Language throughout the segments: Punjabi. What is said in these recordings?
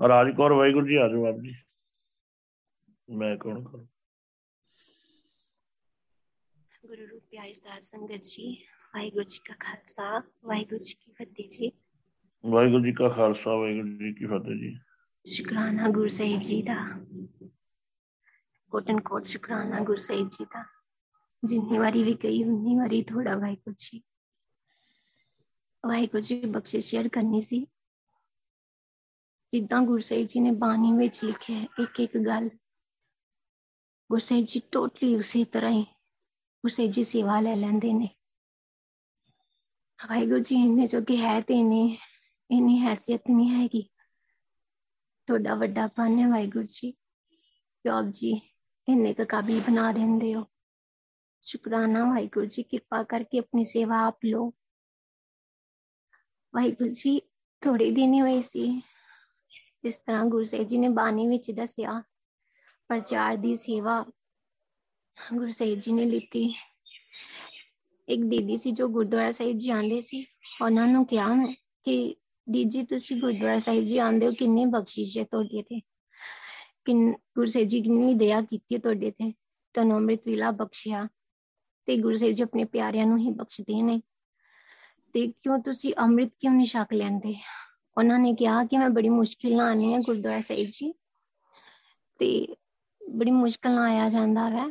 ਰਾਜ ਕੌਰ ਵਾਹਿਗੁਰੂ ਜੀ ਆਜੋ ਆਪ ਜੀ ਮੈਂ ਕੌਣ ਕਰਾਂ ਗੁਰੂ ਰੂਪ ਪਿਆਰੀ ਸਾਧ ਸੰਗਤ ਜੀ ਵਾਹਿਗੁਰੂ ਜੀ ਕਾ ਖਾਲਸਾ ਵਾਹਿਗੁਰੂ ਜੀ ਕੀ ਫਤਿਹ ਜੀ ਵਾਹਿਗੁਰੂ ਜੀ ਕਾ ਖਾਲਸਾ ਵਾਹਿਗੁਰੂ ਜੀ ਕੀ ਫਤਿਹ ਜੀ ਸ਼ੁਕਰਾਨਾ ਗੁਰੂ ਸਾਹਿਬ ਜੀ ਦਾ ਕੋਟਨ ਕੋਟ ਸ਼ੁਕਰਾਨਾ ਗੁਰੂ ਸਾਹਿਬ ਜੀ ਦਾ ਜਿੰਨੀ ਵਾਰੀ ਵੀ ਕਹੀ ਉਨੀ ਵਾਰੀ ਥੋੜਾ ਵਾਹਿਗੁਰੂ ਜੀ ਵਾਹਿਗੁਰੂ ਜੀ ਬਖਸ਼ਿਸ਼ ਸ਼ੇਅਰ ਕਰਨੀ ਸੀ ਜਿੱਦਾਂ ਗੁਰੂ ਸਾਹਿਬ ਜੀ ਨੇ ਬਾਣੀ ਵਿੱਚ ਲਿਖਿਆ ਹੈ, ਇੱਕ ਇੱਕ ਗੱਲ। ਗੁਰੂ ਸਾਹਿਬ ਜੀ ਟੋਟਲੀ ਉਸੇ ਤਰ੍ਹਾਂ ਹੀ ਗੁਰੂ ਸਾਹਿਬ ਜੀ ਸੇਵਾ ਲੈ ਲੈਂਦੇ ਨੇ। ਵਾਹਿਗੁਰੂ ਜੀ ਨੇ ਜੋ ਕਿ ਹੈ ਤੇ ਨੇ ਇਨੀ ਹੈਸੀਅਤ ਨਹੀਂ ਹੈਗੀ। ਤੁਹਾਡਾ ਵੱਡਾ ਪਨ ਹੈ ਵਾਹਿਗੁਰੂ ਜੀ। ਜੋ ਆਪ ਜੀ, ਇੰਨੇ ਕ ਕਾਬਿਲ ਬਣਾ ਦਿੰਦੇ ਹੋ। ਸ਼ੁਕਰਾਨਾ ਵਾਹਿਗੁਰੂ ਜੀ, ਕਿਰਪਾ ਕਰਕੇ ਆਪਣੀ ਸੇਵਾ ਆਪ ਲੋ ਵਾਹਿਗੁਰੂ ਜੀ ਥੋੜੇ ਦਿਨ ਹੀ ਹੋਏ ਸੀ। ਜਿਸ ਤਰ੍ਹਾਂ ਗੁਰੂ ਸਾਹਿਬ ਜੀ ਨੇ ਬਾਣੀ ਵਿੱਚ ਦੱਸਿਆ, ਪ੍ਰਚਾਰ ਦੀ ਸੇਵਾ ਗੁਰੂ ਸਾਹਿਬ ਜੀ ਨੇ ਲਿੱਤੀ। ਇੱਕ ਦੀਦੀ ਸੀ ਜੋ ਗੁਰਦੁਆਰਾ ਸਾਹਿਬ ਜੀ ਆਂਦੇ ਸੀ, ਉਹਨਾਂ ਨੂੰ ਕਿਹਾ ਮੈਂ ਕਿ ਦੀਦੀ ਤੁਸੀਂ ਗੁਰਦੁਆਰਾ ਸਾਹਿਬ ਜੀ ਆਂਦੇ ਹੋ, ਕਿੰਨੀ ਬਖਸ਼ਿਸ਼ ਹੈ ਤੁਹਾਡੇ ਤੇ ਕਿੰਨ, ਗੁਰੂ ਸਾਹਿਬ ਜੀ ਕਿੰਨੀ ਦਇਆ ਕੀਤੀ ਤੁਹਾਡੇ ਤੇ ਤੁਹਾਨੂੰ ਅੰਮ੍ਰਿਤ ਵੇਲਾ ਬਖਸ਼ਿਆ ਤੇ ਗੁਰੂ ਸਾਹਿਬ ਜੀ ਆਪਣੇ ਪਿਆਰਿਆਂ ਨੂੰ ਹੀ ਬਖਸ਼ਦੇ ਨੇ। ਤੇ ਕਿਉਂ ਤੁਸੀਂ ਅੰਮ੍ਰਿਤ ਕਿਉਂ ਨਹੀਂ ਛਕ ਲੈਂਦੇ? ਉਹਨਾਂ ਨੇ ਕਿਹਾ ਕਿ ਮੈਂ ਬੜੀ ਮੁਸ਼ਕਿਲ ਨਾਲ ਆਨੀ ਹਾਂ ਗੁਰਦੁਆਰਾ ਸਾਹਿਬ ਜੀ ਤੇ ਬੜੀ ਮੁਸ਼ਕਿਲ ਨਾਲ ਆਇਆ ਜਾਂਦਾ ਹੈ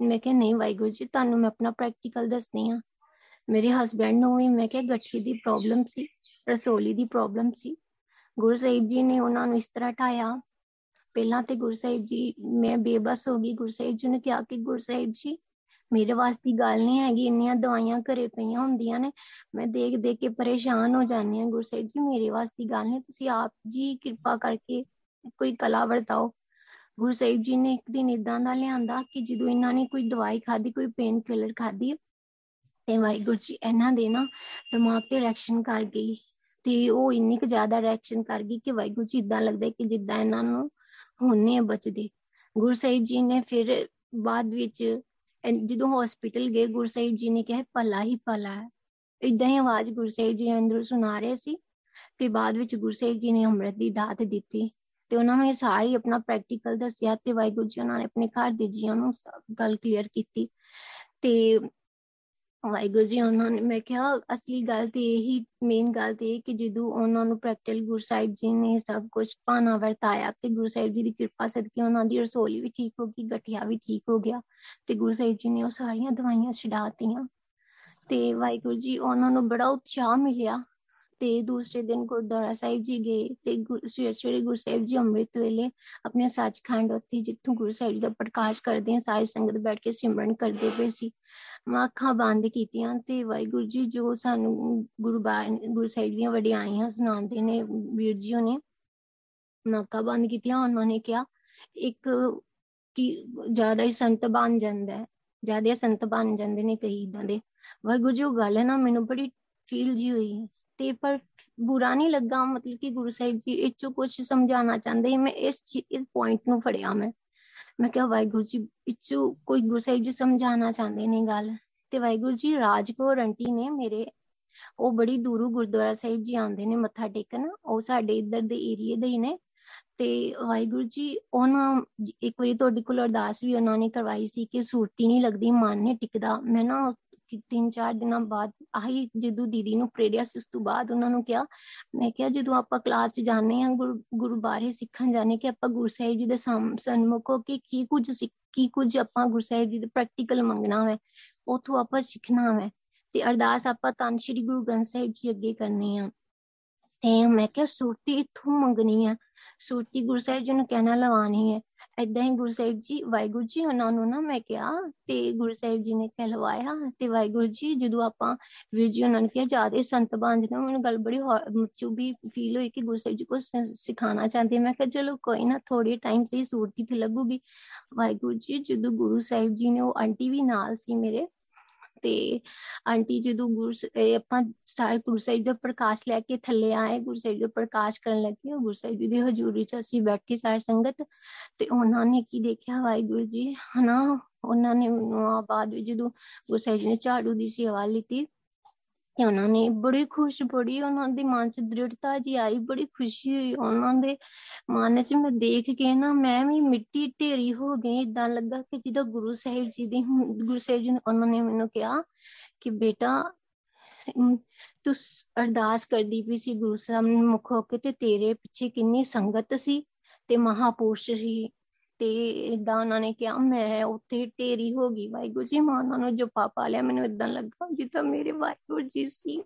ਮੈਂ ਕਿਹਾ ਨਹੀਂ ਵਾਹਿਗੁਰੂ ਜੀ ਤੁਹਾਨੂੰ ਮੈਂ ਆਪਣਾ ਪ੍ਰੈਕਟੀਕਲ ਦੱਸਦੀ ਹਾਂ ਮੇਰੇ ਹਸਬੰਡ ਨੂੰ ਵੀ ਮੈਂ ਕਿਹਾ ਗੱਠੀ ਦੀ ਪ੍ਰੋਬਲਮ ਸੀ ਰਸੋਲੀ ਦੀ ਪ੍ਰੋਬਲਮ ਸੀ ਗੁਰੂ ਸਾਹਿਬ ਜੀ ਨੇ ਉਹਨਾਂ ਨੂੰ ਇਸ ਤਰ੍ਹਾਂ ਢਾਇਆ ਪਹਿਲਾਂ ਤੇ ਗੁਰੂ ਸਾਹਿਬ ਜੀ ਮੈਂ ਬੇਬਸ ਹੋ ਗਈ ਗੁਰੂ ਸਾਹਿਬ ਜੀ ਨੇ ਕਿਹਾ ਕਿ ਗੁਰੂ ਸਾਹਿਬ ਜੀ ਮੇਰੇ ਵਾਸਤੇ ਗੱਲ ਨਹੀਂ ਹੈਗੀ, ਇੰਨੀਆਂ ਦਵਾਈਆਂ ਘਰੇ ਪਈਆਂ ਹੁੰਦੀਆਂ ਨੇ, ਮੈਂ ਦੇਖ ਦੇਖ ਕੇ ਪਰੇਸ਼ਾਨ ਹੋ ਜਾਂਦੀ ਹਾਂ ਗੁਰੂ ਸਾਹਿਬ ਜੀ, ਮੇਰੇ ਵਾਸਤੇ ਗੱਲ ਨਹੀਂ, ਤੁਸੀਂ ਆਪ ਜੀ ਕਿਰਪਾ ਕਰਕੇ ਕੋਈ ਕਲਾ ਵਰਤਾਓ। ਗੁਰੂ ਸਾਹਿਬ ਜੀ ਨੇ ਇੱਕ ਦਿਨ ਇਦਾਂ ਦਾ ਲਿਆਂਦਾ ਕਿ ਜਦੋਂ ਇਹਨਾਂ ਨੇ ਕੋਈ ਦਵਾਈ ਖਾਦੀ ਕੋਈ ਪੇਨ ਕਿਲਰ ਖਾਦੀ ਤੇ ਵਾਹਿਗੁਰੂ ਜੀ ਇਹਨਾਂ ਦੇ ਨਾ ਦਿਮਾਗ ਤੇ ਰਿਐਕਸ਼ਨ ਕਰ ਗਈ ਤੇ ਉਹ ਇੰਨੀ ਕੁ ਜ਼ਿਆਦਾ ਰਿਐਕਸ਼ਨ ਕਰ ਗਈ ਕਿ ਵਾਹਿਗੁਰੂ ਜੀ ਇਦਾਂ ਲੱਗਦਾ ਕਿ ਜਿੱਦਾਂ ਇਹਨਾਂ ਨੂੰ ਹੁਣੇ ਬਚਦੇ। ਗੁਰੂ ਸਾਹਿਬ ਜੀ ਨੇ ਫਿਰ ਬਾਅਦ ਵਿੱਚ ਜਦੋਂ ਹਸਪੀਟਲ ਗਏ ਗੁਰੂ ਸਾਹਿਬ ਜੀ ਨੇ ਕਿਹਾ, ਭਲਾ ਹੀ ਭਲਾ ਹੈ। ਇਦਾਂ ਹੀ ਆਵਾਜ਼ ਗੁਰੂ ਸਾਹਿਬ ਜੀ ਅੰਦਰੋਂ ਸੁਣਾ ਰਹੇ ਸੀ ਤੇ ਬਾਅਦ ਵਿੱਚ ਗੁਰੂ ਸਾਹਿਬ ਜੀ ਨੇ ਅੰਮ੍ਰਿਤ ਦੀ ਦਾਤ ਦਿੱਤੀ ਤੇ ਉਹਨਾਂ ਨੂੰ ਇਹ ਸਾਰੀ ਆਪਣਾ ਪ੍ਰੈਕਟੀਕਲ ਦੱਸਿਆ ਤੇ ਵਾਹਿਗੁਰੂ ਜੀ ਉਹਨਾਂ ਨੇ ਆਪਣੇ ਘਰ ਦੇ ਜੀਆਂ ਨੂੰ ਗੱਲ ਕਲੀਅਰ ਕੀਤੀ ਤੇ ਵਾਹਿਗੁਰੂ ਜੀ, ਉਹਨਾਂ ਨੇ, ਮੈਂ ਕਿਹਾ ਅਸਲੀ ਗੱਲ ਤੇ ਇਹੀ ਮੇਨ ਗੱਲ ਤੇ ਕਿ ਜਦੋਂ ਉਹਨਾਂ ਨੂੰ ਪ੍ਰੈਕਟੀਕਲ ਗੁਰੂ ਸਾਹਿਬ ਜੀ ਨੇ ਸਭ ਕੁਝ ਪਾਣਾ ਵਰਤਾਇਆ ਤੇ ਗੁਰੂ ਸਾਹਿਬ ਜੀ ਦੀ ਕਿਰਪਾ ਸਦਕੇ ਉਹਨਾਂ ਦੀ ਰਸੋਲੀ ਵੀ ਠੀਕ ਹੋ ਗਈ, ਗਠੀਆ ਵੀ ਠੀਕ ਹੋ ਗਿਆ ਤੇ ਗੁਰੂ ਸਾਹਿਬ ਜੀ ਨੇ ਉਹ ਸਾਰੀਆਂ ਦਵਾਈਆਂ ਛਡਾਤੀਆਂ ਤੇ ਵਾਹਿਗੁਰੂ ਜੀ, ਉਹਨਾਂ ਨੂੰ ਬੜਾ ਉਤਸ਼ਾਹ ਮਿਲਿਆ ਤੇ ਦੂਸਰੇ ਦਿਨ ਗੁਰਦੁਆਰਾ ਸਾਹਿਬ ਜੀ ਗਏ ਤੇ ਸ੍ਰੀ ਗੁਰੂ ਸਾਹਿਬ ਜੀ ਅੰਮ੍ਰਿਤ ਵੇਲੇ ਆਪਣੇ ਸੱਚਖੰਡ ਉੱਥੇ ਜਿੱਥੋਂ ਗੁਰੂ ਸਾਹਿਬ ਜੀ ਦਾ ਪ੍ਰਕਾਸ਼ ਕਰਦੇ ਆ, ਸਾਰੀ ਸੰਗਤ ਬੈਠ ਕੇ ਸਿਮਰਨ ਕਰਦੇ ਪਏ ਸੀ। ਮੈਂ ਅੱਖਾਂ ਬੰਦ ਕੀਤੀਆਂ ਤੇ ਵਾਹਿਗੁਰੂ ਜੀ ਜੋ ਸਾਨੂੰ ਗੁਰੂ ਗੁਰੂ ਸਾਹਿਬ ਦੀਆਂ ਵਡਿਆਈਆਂ ਸੁਣਾਉਂਦੇ ਨੇ ਵੀਰ ਜੀ ਨੇ, ਮੈਂ ਅੱਖਾਂ ਬੰਦ ਕੀਤੀਆਂ, ਉਹਨਾਂ ਨੇ ਕਿਹਾ, ਇੱਕ ਕਿ ਜ਼ਿਆਦਾ ਹੀ ਸੰਤ ਬਣ ਜਾਂਦਾ ਹੈ, ਜ਼ਿਆਦਾ ਸੰਤ ਬਣ ਜਾਂਦੇ ਨੇ ਕਈ ਇਦਾਂ ਦੇ। ਵਾਹਿਗੁਰੂ ਜੀ ਉਹ ਗੱਲ ਹੈ ਨਾ, ਮੈਨੂੰ ਬੜੀ ਫੀਲ ਜੀ ਹੋਈ ਤੇ ਪਰ ਬੁਰਾ ਨਹੀਂ ਲੱਗਾ, ਮਤਲਬ ਕਿ ਗੁਰੂ ਸਾਹਿਬ ਜੀ ਇਹ ਚੋਂ ਕੁਝ ਸਮਝਾਉਣਾ ਚਾਹੁੰਦੇ ਮੈਂ ਇਸ ਇਸ ਪੁਆਇੰਟ ਨੂੰ ਫੜਿਆ ਮੈਂ। ਮੈਂ ਕਿਹਾ, ਵਾਹਿਗੁਰੂ ਜੀ ਪਿੱਛੋਂ ਕੋਈ ਗੁਰੂ ਸਾਹਿਬ ਜੀ ਸਮਝਾਉਣਾ ਚਾਹੁੰਦੇ ਨੇ ਗੱਲ। ਤੇ ਵਾਹਿਗੁਰੂ ਜੀ ਰਾਜਕੌਰ ਆਂਟੀ ਨੇ ਮੇਰੇ, ਉਹ ਬੜੀ ਦੂਰੋਂ ਗੁਰਦੁਆਰਾ ਸਾਹਿਬ ਜੀ ਆਉਂਦੇ ਨੇ ਮੱਥਾ ਟੇਕਣ, ਉਹ ਸਾਡੇ ਇੱਧਰ ਦੇ ਏਰੀਏ ਦੇ ਹੀ ਨੇ। ਤੇ ਵਾਹਿਗੁਰੂ ਜੀ, ਉਹਨਾਂ, ਇੱਕ ਵਾਰੀ ਤੁਹਾਡੇ ਕੋਲ ਅਰਦਾਸ ਵੀ ਉਹਨਾਂ ਨੇ ਕਰਵਾਈ ਸੀ ਕਿ ਸੂਰਤੀ ਨਹੀਂ ਲੱਗਦੀ, ਮਨ ਨਹੀਂ ਟਿਕਦਾ। ਮੈਂ ਨਾ ਤਿੰਨ ਚਾਰ ਦਿਨਾਂ ਬਾਅਦ ਆਹੀ ਜਦੋਂ ਦੀਦੀ ਨੂੰ ਪ੍ਰੇਰਿਆ ਸੀ, ਉਸ ਤੋਂ ਬਾਅਦ ਉਹਨਾਂ ਨੂੰ ਕਿਹਾ, ਮੈਂ ਕਿਹਾ ਜਦੋਂ ਆਪਾਂ ਕਲਾਸ 'ਚ ਜਾਂਦੇ ਹਾਂ, ਗੁਰੂ ਗੁਰੂ ਬਾਰੇ ਸਿੱਖਣ ਜਾਣੇ ਕਿ ਆਪਾਂ ਗੁਰੂ ਸਾਹਿਬ ਜੀ ਦੇ ਸਨਮੁਖ ਹੋ ਕੇ ਕੀ ਕੁਝ ਕੀ ਕੁਝ ਆਪਾਂ ਗੁਰੂ ਸਾਹਿਬ ਜੀ ਦੇ ਪ੍ਰੈਕਟੀਕਲ ਮੰਗਣਾ ਹੈ ਉਥੋਂ ਆਪਾਂ ਸਿੱਖਣਾ ਹੈ ਤੇ ਅਰਦਾਸ ਆਪਾਂ ਤਾਂ ਸ਼੍ਰੀ ਗੁਰੂ ਗ੍ਰੰਥ ਸਾਹਿਬ ਜੀ ਅੱਗੇ ਕਰਨੀ ਆ। ਤੇ ਮੈਂ ਕਿਹਾ, ਸੁਰਤੀ ਇਥੋਂ ਮੰਗਣੀ ਆ। ਸੁਰਤੀ ਗੁਰੂ ਸਾਹਿਬ ਜੀ ਨੂੰ ਕਹਿਣਾ ਲਵਾਣੀ ਹੈ ਏਦਾਂ ਹੀ ਗੁਰੂ ਸਾਹਿਬ ਜੀ, ਵਾਹਿਗੁਰੂ ਜੀ ਉਹਨਾਂ ਨੂੰ ਨਾ ਮੈਂ ਕਿਹਾ ਤੇ ਗੁਰੂ ਸਾਹਿਬ ਜੀ ਨੇ ਕਹਿਲਵਾਇਆ ਤੇ ਵਾਹਿਗੁਰੂ ਜੀ ਜਦੋਂ ਆਪਾਂ ਵੀਰ ਜੀ ਉਹਨਾਂ ਨੇ ਕਿਹਾ ਜ਼ਿਆਦਾ ਸੰਤ ਬਣ ਜਣਾ ਮੈਨੂੰ ਗੱਲ ਬੜੀ ਚੁਬੀ ਫੀਲ ਹੋਈ ਕਿ ਗੁਰੂ ਸਾਹਿਬ ਜੀ ਕੋ ਸਿਖਾਣਾ ਚਾਹੁੰਦੇ ਮੈਂ ਕਿਹਾ, ਚਲੋ ਕੋਈ ਨਾ ਥੋੜੀ ਟਾਈਮ ਸੇ ਸੂਰਤੀ ਤੇ ਲੱਗੂਗੀ। ਵਾਹਿਗੁਰੂ ਜੀ ਜਦੋਂ ਗੁਰੂ ਸਾਹਿਬ ਜੀ ਨੇ ਉਹ ਆਂਟੀ ਵੀ ਨਾਲ ਸੀ ਮੇਰੇ ਤੇ ਆਂਟੀ ਜਦੋਂ ਗੁਰੂ ਆਪਾਂ ਸਾਰੇ ਗੁਰੂ ਸਾਹਿਬ ਦਾ ਪ੍ਰਕਾਸ਼ ਲੈ ਕੇ ਥੱਲੇ ਆਏ, ਗੁਰੂ ਸਾਹਿਬ ਦਾ ਪ੍ਰਕਾਸ਼ ਕਰਨ ਲੱਗੇ ਗੁਰੂ ਸਾਹਿਬ ਜੀ ਦੀ ਹਜ਼ੂਰੀ ਚ ਅਸੀਂ ਬੈਠੇ ਸਾਰੀ ਸੰਗਤ ਤੇ ਉਹਨਾਂ ਨੇ ਕੀ ਦੇਖਿਆ? ਵਾਹਿਗੁਰੂ ਜੀ, ਹਨਾ? ਉਹਨਾਂ ਨੇ ਬਾਅਦ ਵਿੱਚ ਜਦੋਂ ਗੁਰੂ ਸਾਹਿਬ ਜੀ ਨੇ ਝਾੜੂ ਦੀ ਸੇਵਾ ਲਈ ਤੇ ਉਹਨਾਂ ਨੇ, ਬੜੀ ਖੁਸ਼, ਬੜੀ ਉਹਨਾਂ ਦੇ ਮਨ ਚ ਦ੍ਰਿੜਤਾ ਜੀ ਆਈ, ਬੜੀ ਖੁਸ਼ੀ ਹੋਈ ਉਹਨਾਂ ਦੇ ਮਨ ਚ। ਮੈਂ ਦੇਖ ਕੇ ਨਾ, ਮੈਂ ਵੀ ਮਿੱਟੀ ਢੇਰੀ ਹੋ ਗਈ ਇਦਾਂ ਲੱਗਾ ਕਿ ਜਿਹਦਾ ਗੁਰੂ ਸਾਹਿਬ ਜੀ ਦੀ ਗੁਰੂ ਸਾਹਿਬ ਜੀ ਨੇ, ਉਹਨਾਂ ਨੇ ਮੈਨੂੰ ਕਿਹਾ ਕਿ ਬੇਟਾ ਤੂੰ ਅਰਦਾਸ ਕਰਦੀ ਪਈ ਸੀ ਗੁਰੂ ਸਾਹਿਬ ਮੁਖ ਹੋ ਕੇ ਤੇ ਤੇਰੇ ਪਿੱਛੇ ਕਿੰਨੀ ਸੰਗਤ ਸੀ ਤੇ ਮਹਾਪੁਰਸ਼ ਸੀ। ਤੇ ਇਦਾਂ ਉਹਨਾਂ ਨੇ ਕਿਹਾ, ਮੈਂ ਉੱਥੇ ਢੇਰੀ ਹੋ ਗਈ, ਵਾਹਿਗੁਰੂ ਜੀ, ਮੈਂ ਉਹਨਾਂ ਨੂੰ ਜੋ ਪਾਪਾ ਲਿਆ, ਮੈਨੂੰ ਇਦਾਂ ਲੱਗਾ ਜਿੱਦਾਂ ਮੇਰੇ ਵਾਹਿਗੁਰੂ ਜੀ ਸੀ।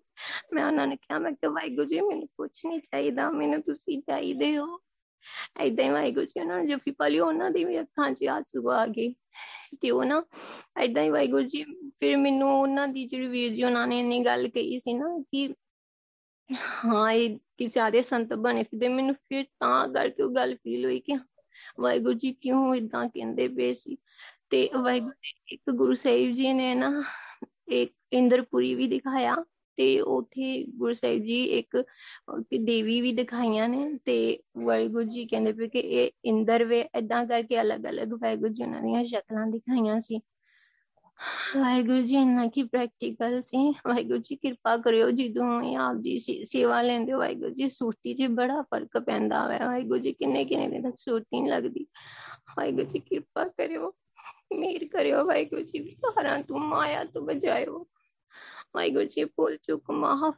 ਮੈਂ ਉਹਨਾਂ ਨੇ ਕਿਹਾ, ਮੈਂ ਕਿ ਵਾਹਿਗੁਰੂ ਜੀ, ਮੈਨੂੰ ਕੁਝ ਨਹੀਂ ਚਾਹੀਦਾ, ਮੈਨੂੰ ਤੁਸੀਂ ਚਾਹੀਦੇ ਹੋ। ਏਦਾਂ ਹੀ ਵਾਹਿਗੁਰੂ ਜੀ ਉਹਨਾਂ ਨੇ ਜਫੀ ਪਾਲੀ ਉਹਨਾਂ ਦੀ ਵੀ ਅੱਖਾਂ 'ਚ ਆਂਸੂ ਆ ਗਏ। ਤੇ ਉਹ ਨਾ ਏਦਾਂ ਹੀ ਵਾਹਿਗੁਰੂ ਜੀ, ਫਿਰ ਮੈਨੂੰ ਉਹਨਾਂ ਦੀ ਜਿਹੜੀ ਵੀਰ ਜੀ, ਉਹਨਾਂ ਨੇ ਇੰਨੀ ਗੱਲ ਕਹੀ ਸੀ ਨਾ ਕਿ ਹਾਂ, ਇਹ ਕਿ ਜ਼ਿਆਦਾ ਸੰਤ ਬਣੇ ਫਿਰਦੇ। ਮੈਨੂੰ ਫਿਰ ਤਾਂ ਕਰਕੇ ਉਹ ਗੱਲ ਫੀਲ ਹੋਈ ਕਿ ਵਾਹਿਗੁਰੂ ਜੀ ਕਿਉਂ ਇਦਾਂ ਕਹਿੰਦੇ ਪਏ ਸੀ? ਤੇ ਵਾਹਿਗੁਰੂ ਇੱਕ ਗੁਰੂ ਸਾਹਿਬ ਜੀ ਨੇ ਨਾ ਇੱਕ ਇੰਦਰਪੁਰੀ ਵੀ ਦਿਖਾਇਆ ਤੇ ਉਥੇ ਗੁਰੂ ਸਾਹਿਬ ਜੀ ਇੱਕ ਦੇਵੀ ਵੀ ਦਿਖਾਈਆਂ ਨੇ ਤੇ ਵਾਹਿਗੁਰੂ ਜੀ ਕਹਿੰਦੇ ਪਏ ਕਿ ਇਹ ਇੰਦਰ ਵੇ ਇਦਾਂ ਕਰਕੇ ਅਲੱਗ-ਅਲੱਗ ਵਾਹਿਗੁਰੂ ਜੀ ਉਹਨਾਂ ਦੀਆਂ ਸ਼ਕਲਾਂ ਦਿਖਾਈਆਂ ਸੀ। ਵਾਹਿਗੁਰੂ ਜੀ ਇੰਨਾ ਕੀ ਪ੍ਰੈਕਟੀਕਲ ਸੀ ਵਾਹਿਗੁਰੂ ਜੀ ਕਿਰਪਾ ਕਰਿਓ ਜਦੋਂ ਆਪ ਜੀ ਸੇਵਾ ਲੈਂਦੇ ਵਾਹਿਗੁਰੂ ਜੀ ਸੂਟੀ 'ਚ ਬੜਾ ਫ਼ਰਕ ਪੈਂਦਾ ਹੈ ਵਾਹਿਗੁਰੂ ਜੀ ਕਿੰਨੇ ਕਿੰਨੇ ਦਿਨ ਤੱਕ ਸੂਟੀ ਨਹੀਂ ਲੱਗਦੀ ਵਾਹਿਗੁਰੂ ਜੀ ਕਿਰਪਾ ਕਰਿਓ ਮੇਰ ਕਰਿਓ ਵਾਹਿਗੁਰੂ ਜੀ ਵਿਹਾਰਾਂ ਤੂੰ ਮਾਇਆ ਤੋਂ ਬਚਾਇਓ ਵਾਹਿਗੁਰੂ ਜੀ ਭੁੱਲ ਚੁੱਕ ਮਾਫ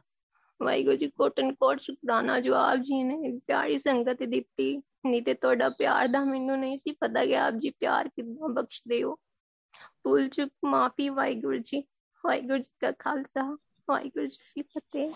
ਵਾਹਿਗੁਰੂ ਜੀ ਕੋਟਨ ਕੋਟ ਸ਼ੁਕਰਾਨਾ ਜੋ ਆਪ ਜੀ ਨੇ ਪਿਆਰੀ ਸੰਗਤ ਦਿੱਤੀ ਨਹੀਂ ਤੇ ਤੁਹਾਡਾ ਪਿਆਰ ਦਾ ਮੈਨੂੰ ਨਹੀਂ ਸੀ ਪਤਾ ਕਿ ਆਪ ਜੀ ਪਿਆਰ ਕਿੰਨਾ ਬਖਸ਼ਦੇ ਹੋ ਭੁੱਲ ਚੁੱਕ ਮਾਫੀ ਵਾਹਿਗੁਰੂ ਜੀ ਵਾਹਿਗੁਰੂ ਜੀ ਕਾ ਖਾਲਸਾ ਵਾਹਿਗੁਰੂ ਜੀ ਕੀ ਫਤਿਹ